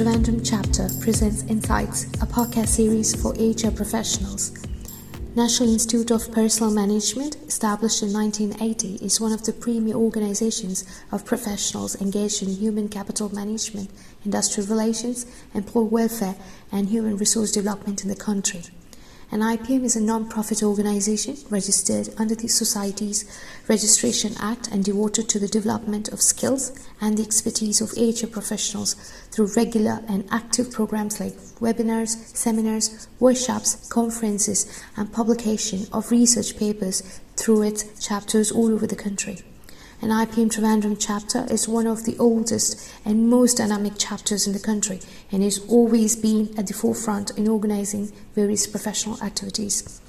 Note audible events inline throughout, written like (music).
Trivandrum chapter presents Insights, a podcast series for HR professionals. National Institute of Personnel Management, established in 1980, is one of the premier organizations of professionals engaged in human capital management, industrial relations, employee welfare, and human resource development in the country. NIPM is a non-profit organization registered under the Society's Registration Act and devoted to the development of skills and the expertise of HR professionals through regular and active programs like webinars, seminars, workshops, conferences, and publication of research papers through its chapters all over the country NIPM Trivandrum chapter is one of the oldest and most dynamic chapters in the country and has always been at the forefront in organizing various professional activities.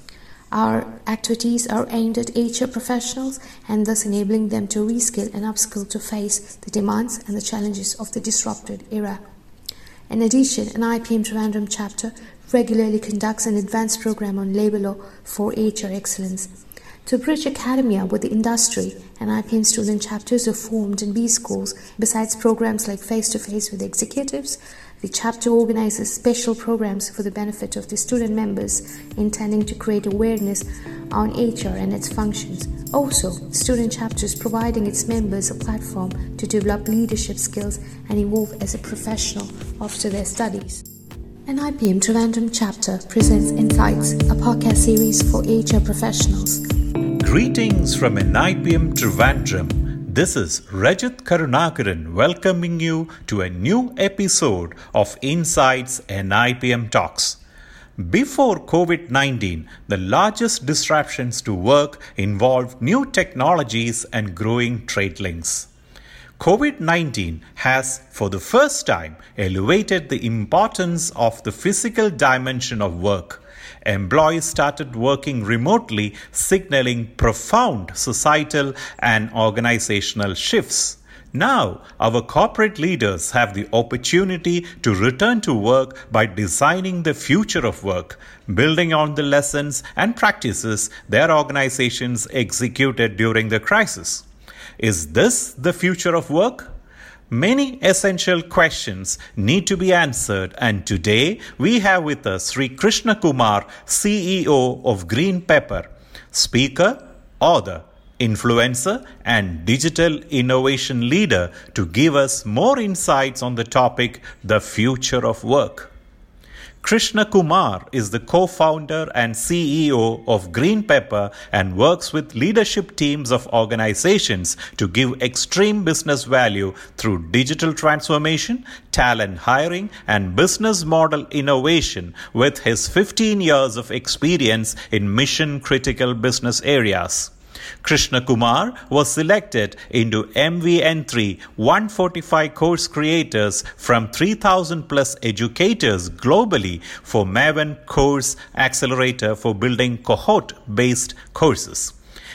Our activities are aimed at HR professionals and thus enabling them to reskill and upskill to face the demands and the challenges of the disrupted era. In addition, NIPM Trivandrum chapter regularly conducts an advanced program on labor law for HR excellence. To bridge academia with the industry, NIPM student chapters are formed in B schools. Besides programs like face to face with executives, the chapter organizes special programs for the benefit of the student members, intending to create awareness on HR and its functions. Also, student chapters providing its members a platform to develop leadership skills and evolve as a professional after their studies. NIPM Trivandrum chapter presents Insights, a podcast series for HR professionals. Greetings from NIPM Trivandrum. This is Rajat Karunakaran welcoming you to a new episode of Insights NIPM Talks. Before COVID 19, the largest disruptions to work involved new technologies and growing trade links. COVID 19 has, for the first time, elevated the importance of the physical dimension of work employees started working remotely, signaling profound societal and organizational shifts. Now, our corporate leaders have the opportunity to return to work by designing the future of work, building on the lessons and practices their organizations executed during the crisis. Is this the future of work? Many essential questions need to be answered, and today we have with us Sri Krishna Kumar, CEO of GreenPepper, speaker, author, influencer, and digital innovation leader to give us more insights on the topic the future of work. Krishna Kumar is the co founder and CEO of GreenPepper and works with leadership teams of organizations to give extreme business value through digital transformation, talent hiring, and business model innovation with his 15 years of experience in mission critical business areas. Krishna Kumar was selected into MVN3 145 course creators from 3000 plus educators globally for Maven Course Accelerator for building cohort based courses.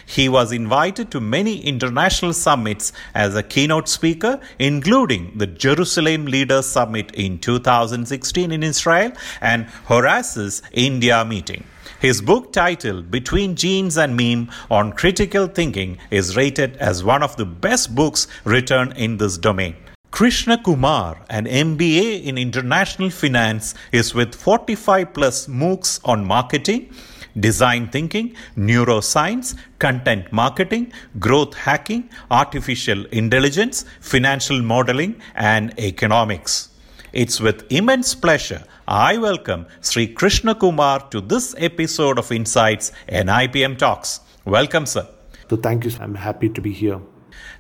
He was invited to many international summits as a keynote speaker, including the Jerusalem Leaders Summit in 2016 in Israel and Horasis India meeting. His book titled Between Genes and Meme on Critical Thinking is rated as one of the best books written in this domain. Krishna Kumar, an MBA in International Finance, is with 45 plus MOOCs on marketing, design thinking, neuroscience, content marketing, growth hacking, artificial intelligence, financial modeling, and economics. It's with immense pleasure I welcome Sri Krishna Kumar to this episode of Insights NIPM Talks. Welcome, sir. So, thank you. I'm happy to be here.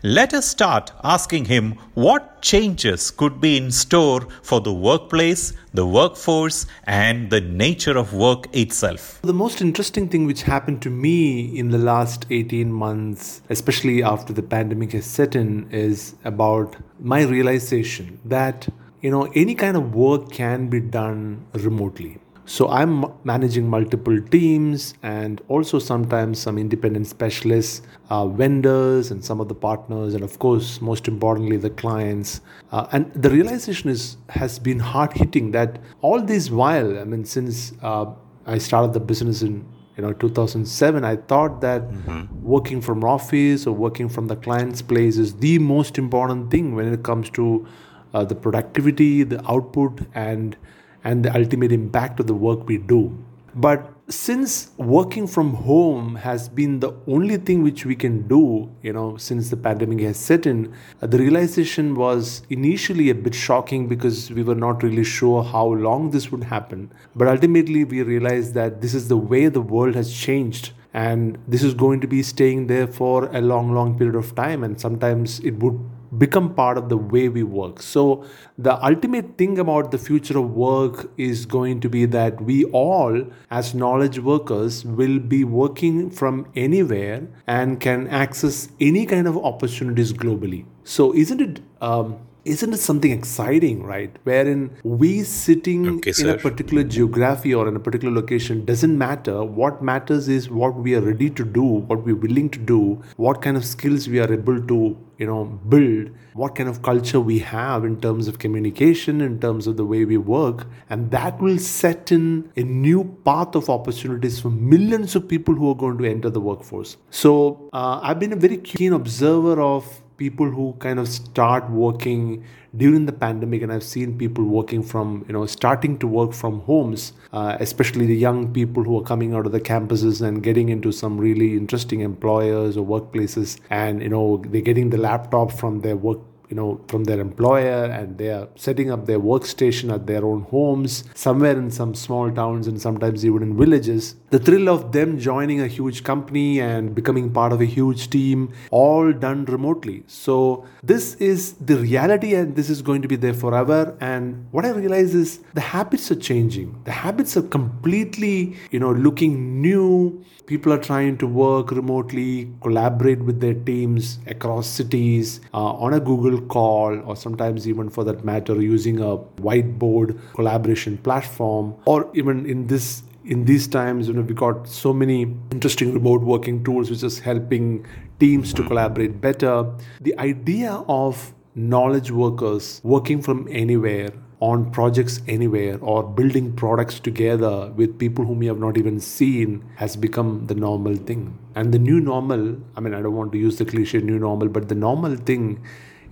Let us start asking him what changes could be in store for the workplace, the workforce, and the nature of work itself. The most interesting thing which happened to me in the last 18 months, especially after the pandemic has set in, is about my realization that you know any kind of work can be done remotely so i'm managing multiple teams and also sometimes some independent specialists uh, vendors and some of the partners and of course most importantly the clients uh, and the realization is has been hard hitting that all this while i mean since uh, i started the business in you know 2007 i thought that mm-hmm. working from office or working from the client's place is the most important thing when it comes to uh, the productivity, the output, and and the ultimate impact of the work we do. But since working from home has been the only thing which we can do, you know, since the pandemic has set in, uh, the realization was initially a bit shocking because we were not really sure how long this would happen. But ultimately, we realized that this is the way the world has changed and this is going to be staying there for a long long period of time and sometimes it would become part of the way we work. So, the ultimate thing about the future of work is going to be that we all, as knowledge workers, will be working from anywhere and can access any kind of opportunities globally. So, isn't it? Um, isn't it something exciting, right? Wherein we sitting okay, in a particular geography or in a particular location doesn't matter. What matters is what we are ready to do, what we're willing to do, what kind of skills we are able to, you know, build, what kind of culture we have in terms of communication, in terms of the way we work, and that will set in a new path of opportunities for millions of people who are going to enter the workforce. So uh, I've been a very keen observer of people who kind of start working during the pandemic and i've seen people working from you know starting to work from homes uh, especially the young people who are coming out of the campuses and getting into some really interesting employers or workplaces and you know they're getting the laptop from their work you know from their employer and they are setting up their workstation at their own homes. Somewhere in some small towns and sometimes even in villages the thrill of them joining a huge company and becoming part of a huge team all done remotely. So this is the reality and this is going to be there forever. And what i realize is the habits are changing. The habits are completely you know looking new. People are trying to work remotely collaborate with their teams across cities uh, on a google call or sometimes even for that matter using a whiteboard collaboration platform or even in this in these times you know we got so many interesting remote working tools which is helping teams to collaborate better the idea of knowledge workers working from anywhere on projects anywhere or building products together with people whom you have not even seen has become the normal thing. And the new normal, I mean, I don't want to use the cliche new normal, but the normal thing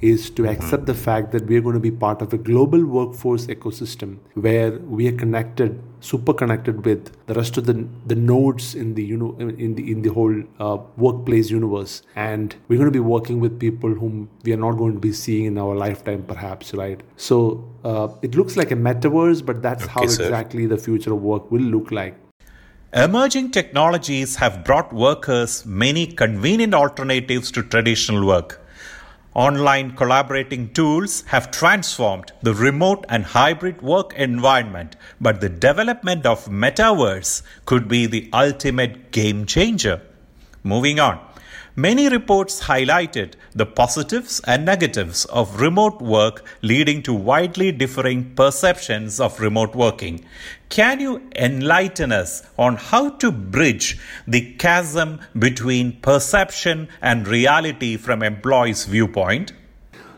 is to accept the fact that we are going to be part of a global workforce ecosystem where we are connected, super connected with the rest of the, the nodes in the you know in the in the whole uh, workplace universe, and we're going to be working with people whom we are not going to be seeing in our lifetime, perhaps, right? So uh, it looks like a metaverse, but that's okay, how exactly sir. the future of work will look like. Emerging technologies have brought workers many convenient alternatives to traditional work. Online collaborating tools have transformed the remote and hybrid work environment, but the development of metaverse could be the ultimate game changer. Moving on. Many reports highlighted the positives and negatives of remote work, leading to widely differing perceptions of remote working. Can you enlighten us on how to bridge the chasm between perception and reality from employees' viewpoint?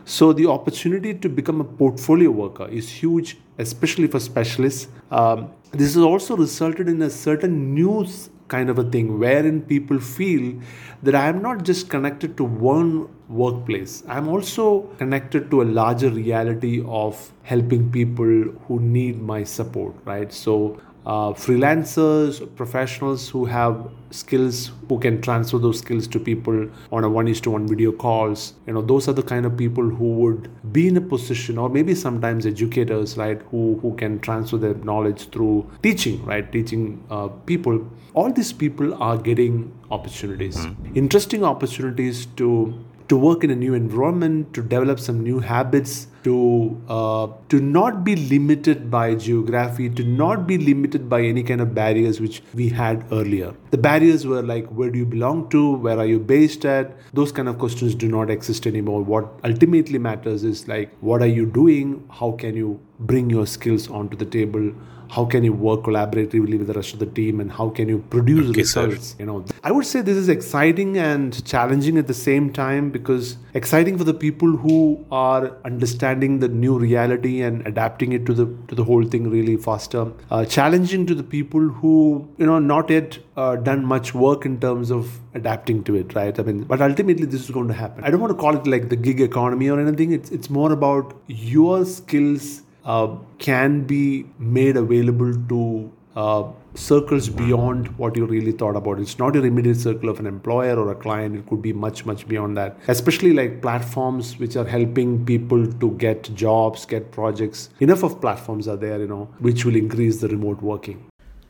So, the opportunity to become a portfolio worker is huge, especially for specialists. Um, this has also resulted in a certain news kind of a thing wherein people feel that I am not just connected to one workplace, I'm also connected to a larger reality of helping people who need my support, right? So uh, freelancers, professionals who have skills who can transfer those skills to people on a one is to one video calls. You know, those are the kind of people who would be in a position, or maybe sometimes educators, right, who who can transfer their knowledge through teaching, right, teaching uh, people. All these people are getting opportunities, mm-hmm. interesting opportunities to to work in a new environment, to develop some new habits, to uh, to not be limited by geography, to not be limited by any kind of barriers which we had earlier. The barriers were like where do you belong to, where are you based at? Those kind of questions do not exist anymore. What ultimately matters is like what are you doing? How can you bring your skills onto the table? How can you work collaboratively with the rest of the team and how can you produce Okay, results you know? I would say this is exciting and challenging at the same time because exciting for the people who are understanding the new reality and adapting it to the to the whole thing really faster. Uh, challenging to the people who you know not yet uh, done much work in terms of adapting to it right? I mean but ultimately this is going to happen. I don't want to call it like the gig economy or anything. It's it's more about your skills uh, can be made available to uh, circles beyond what you really thought about. It's not your immediate circle of an employer or a client. It could be much, much beyond that. Especially like platforms which are helping people to get jobs, get projects. Enough of platforms are there, you know, which will increase the remote working.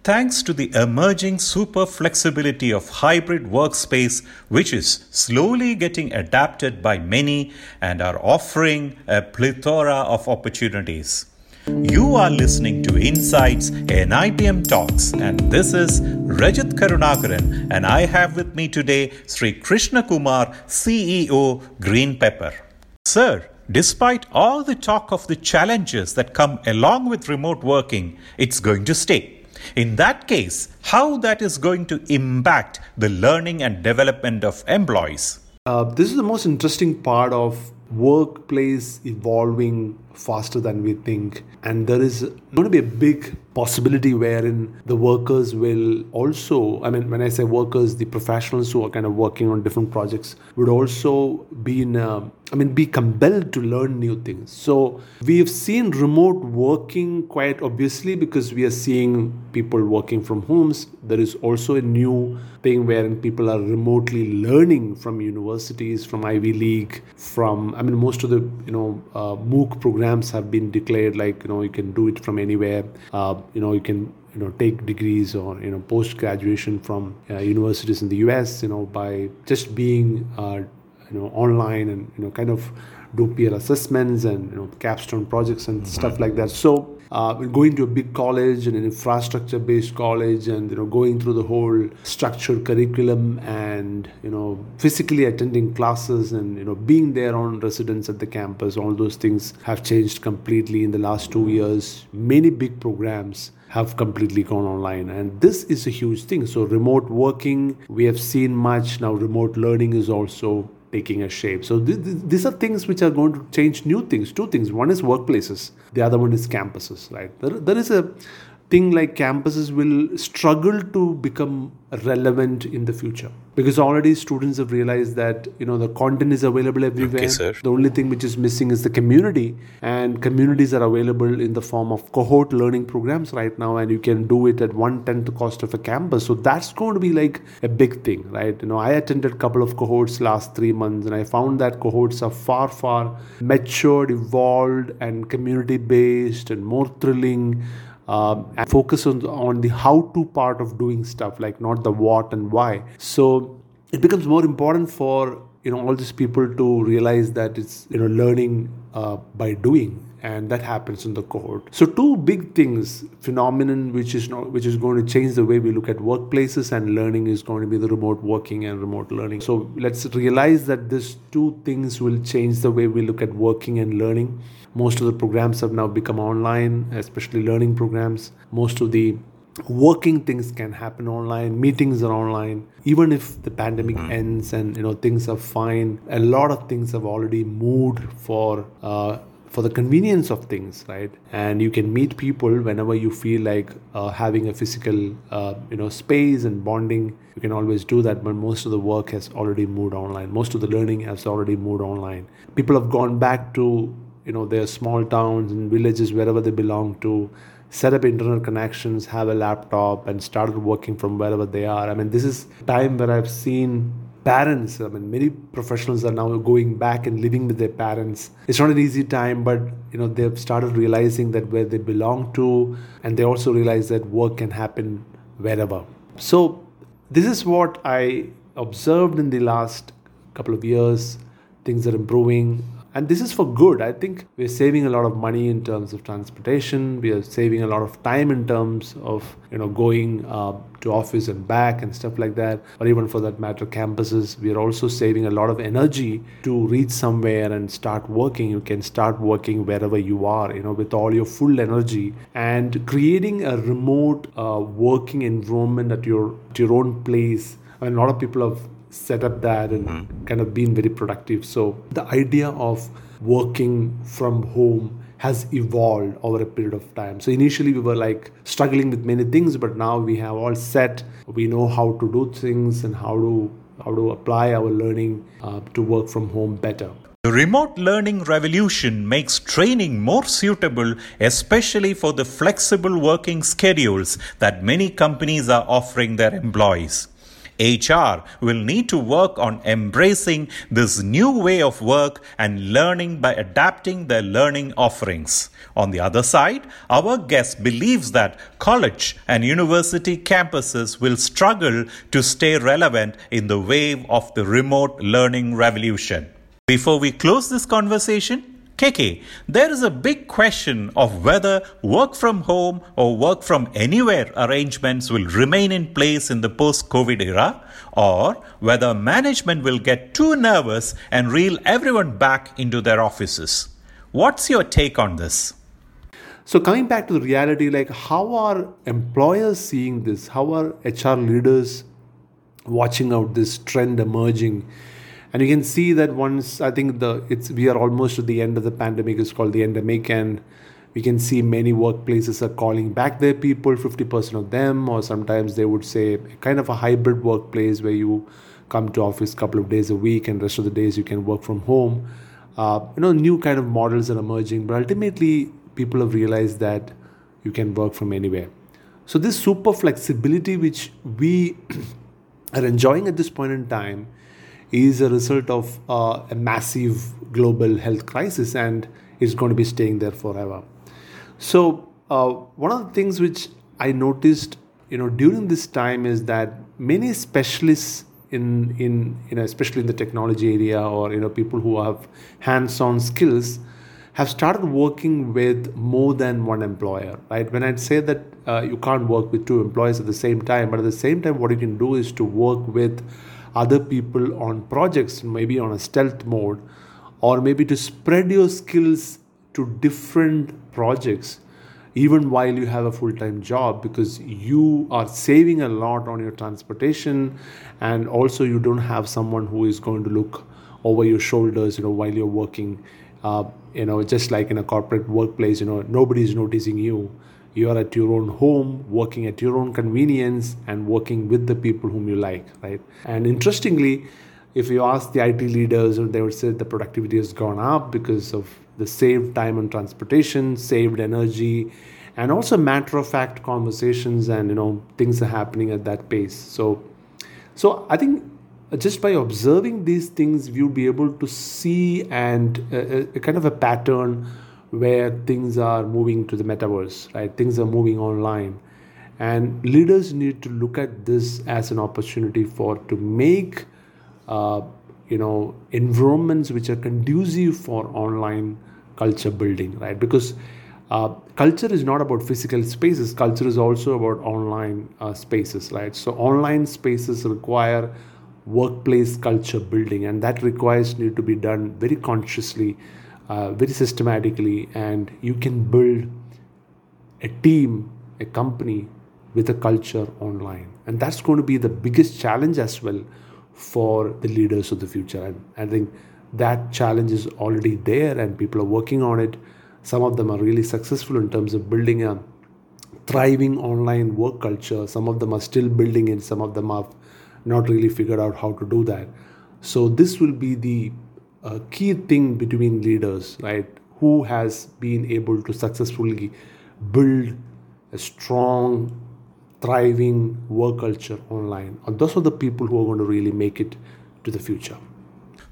Thanks to the emerging super flexibility of hybrid workspace, which is slowly getting adapted by many and are offering a plethora of opportunities. You are listening to Insights NIPM Talks, and this is Rajat Karunakaran, and I have with me today Sri Krishna Kumar, CEO, GreenPepper. Sir, despite all the talk of the challenges that come along with remote working, it's going to stay. In that case, how that is going to impact the learning and development of employees? Uh, this is the most interesting part of workplace evolving faster than we think. And there is going to be a big possibility wherein the workers will also i mean when i say workers the professionals who are kind of working on different projects would also be in a, i mean be compelled to learn new things. So we have seen remote working quite obviously because we are seeing people working from homes. There is also a new thing wherein people are remotely learning from universities from ivy league from i mean most of the you know uh, mooc programs have been declared like you know you can do it from anywhere. Uh, you know you can you know take degrees or you know post graduation from uh, universities in the us you know by just being uh, you know online and you know kind of do peer assessments and you know capstone projects and stuff like that. So uh, going to a big college and an infrastructure based college and you know going through the whole structured curriculum and you know physically attending classes and you know being there on residence at the campus all those things have changed completely in the last two years. Many big programs have completely gone online and this is a huge thing. So remote working we have seen much. Now remote learning is also taking a shape. So th- th- these are things which are going to change new things. Two things. One is workplaces. The other one is campuses. Right. There, there is a thing like campuses will struggle to become relevant in the future. Because already students have realized that you know the content is available everywhere. Okay, the only thing which is missing is the community. And communities are available in the form of cohort learning programs right now and you can do it at one tenth the cost of a campus. So that's going to be like a big thing right? You know i attended a couple of cohorts last three months and i found that cohorts are far far matured evolved and community based and more thrilling um, and focus on, on the how to part of doing stuff like not the what and why. So it becomes more important for you know all these people to realize that it's you know learning uh, by doing and that happens in the cohort so two big things phenomenon which is not which is going to change the way we look at workplaces and learning is going to be the remote working and remote learning. So let's realize that these two things will change the way we look at working and learning. Most of the programs have now become online especially learning programs. Most of the working things can happen online meetings are online. Even if the pandemic ends and you know things are fine a lot of things have already moved for uh, for the convenience of things right? And you can meet people whenever you feel like uh, having a physical uh, you know space and bonding. You can always do that but most of the work has already moved online. Most of the learning has already moved online. People have gone back to you know their small towns and villages wherever they belong to set up internet connections have a laptop and started working from wherever they are. I mean this is time where i've seen parents i mean many professionals are now going back and living with their parents. It's not an easy time but you know they've started realizing that where they belong to and they also realize that work can happen wherever. So this is what i observed in the last couple of years. Things are improving and this is for good. I think we're saving a lot of money in terms of transportation. We are saving a lot of time in terms of you know going uh, to office and back and stuff like that. Or even for that matter campuses. We are also saving a lot of energy to reach somewhere and start working. You can start working wherever you are you know with all your full energy and creating a remote uh, working environment at your at your own place. I mean, a lot of people have set up that and mm-hmm. kind of been very productive. So the idea of working from home has evolved over a period of time. So initially we were like struggling with many things, but now we have all set. We know how to do things and how to how to apply our learning uh, to work from home better. The remote learning revolution makes training more suitable, especially for the flexible working schedules that many companies are offering their employees. HR will need to work on embracing this new way of work and learning by adapting their learning offerings. On the other side, our guest believes that college and university campuses will struggle to stay relevant in the wave of the remote learning revolution. Before we close this conversation, KK, there is a big question of whether work from home or work from anywhere arrangements will remain in place in the post COVID era, or whether management will get too nervous and reel everyone back into their offices. What's your take on this? So, coming back to the reality, like how are employers seeing this? How are HR leaders watching out this trend emerging? And you can see that once i think the it's we are almost at the end of the pandemic it's called the endemic and we can see many workplaces are calling back their people 50% of them or sometimes they would say kind of a hybrid workplace where you come to office a couple of days a week and rest of the days you can work from home. Uh, you know new kind of models are emerging but ultimately people have realized that you can work from anywhere. So this super flexibility which we (clears throat) are enjoying at this point in time is a result of uh, a massive global health crisis and is going to be staying there forever. So, uh, one of the things which I noticed, you know, during this time is that many specialists in in you know, especially in the technology area or you know, people who have hands-on skills have started working with more than one employer right when i say that uh, you can't work with two employers at the same time but at the same time what you can do is to work with other people on projects, maybe on a stealth mode, or maybe to spread your skills to different projects even while you have a full time job because you are saving a lot on your transportation and also you don't have someone who is going to look over your shoulders you know while you're working uh, you know just like in a corporate workplace you know nobody is noticing you you are at your own home, working at your own convenience, and working with the people whom you like, right? And interestingly, if you ask the IT leaders, they would say the productivity has gone up because of the saved time on transportation, saved energy, and also matter of fact conversations and you know things are happening at that pace. So, so I think just by observing these things, you'll be able to see and a, a kind of a pattern where things are moving to the metaverse, right? Things are moving online. And leaders need to look at this as an opportunity for to make uh, you know environments which are conducive for online culture building, right? Because uh, culture is not about physical spaces. Culture is also about online uh, spaces, right? So online spaces require workplace culture building, and that requires need to be done very consciously uh, very systematically and you can build a team a company with a culture online. And that's going to be the biggest challenge as well for the leaders of the future. And i think that challenge is already there and people are working on it. Some of them are really successful in terms of building a thriving online work culture. Some of them are still building it. Some of them have not really figured out how to do that. So this will be the a key thing between leaders, right? Who has been able to successfully build a strong, thriving work culture online. And those are the people who are going to really make it to the future.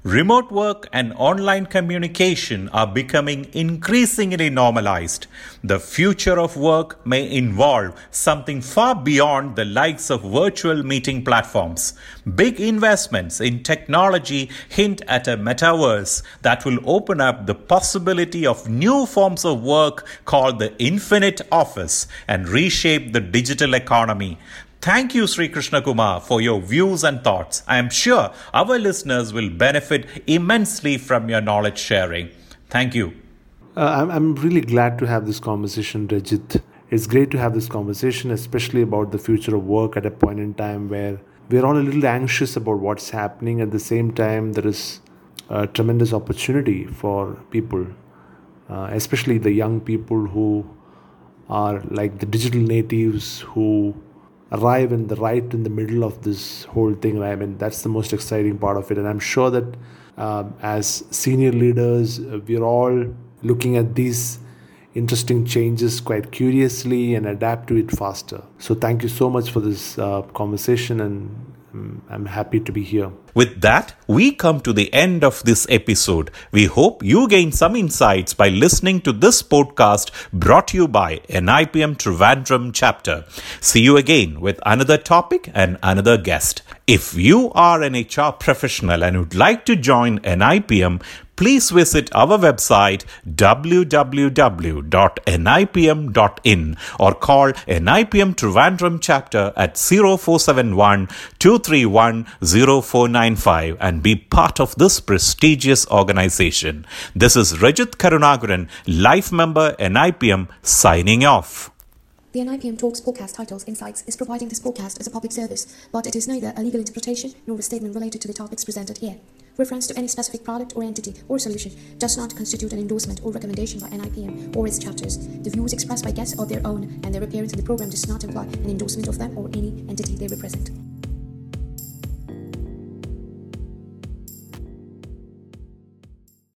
Remote work and online communication are becoming increasingly normalized. The future of work may involve something far beyond the likes of virtual meeting platforms. Big investments in technology hint at a metaverse that will open up the possibility of new forms of work called the infinite office and reshape the digital economy. Thank you, Sri Krishna Kumar, for your views and thoughts. I am sure our listeners will benefit immensely from your knowledge sharing. Thank you. Uh, I'm, really glad to have this conversation, Rajat. It's great to have this conversation, especially about the future of work at a point in time where we're all a little anxious about what's happening. At the same time, there is a tremendous opportunity for people, uh, especially the young people who are like the digital natives who arrive in the right in the middle of this whole thing. I mean, that's the most exciting part of it. And I'm sure that uh, as senior leaders, uh, we're all looking at these interesting changes quite curiously and adapt to it faster. So, thank you so much for this uh, conversation, and Mm, I'm happy to be here. With that, we come to the end of this episode. We hope you gain some insights by listening to this podcast brought to you by NIPM Trivandrum chapter. See you again with another topic and another guest. If you are an HR professional and would like to join NIPM, please visit our website www.nipm.in or call NIPM Trivandrum chapter at 0471 231 0495 and be part of this prestigious organization. This is Rajat Karunakaran, life member NIPM, signing off. The NIPM Talks podcast titles Insights is providing this podcast as a public service, but it is neither a legal interpretation nor a statement related to the topics presented here. Reference to any specific product or entity or solution does not constitute an endorsement or recommendation by NIPM or its chapters. The views expressed by guests are their own, and their appearance in the program does not imply an endorsement of them or any entity they represent.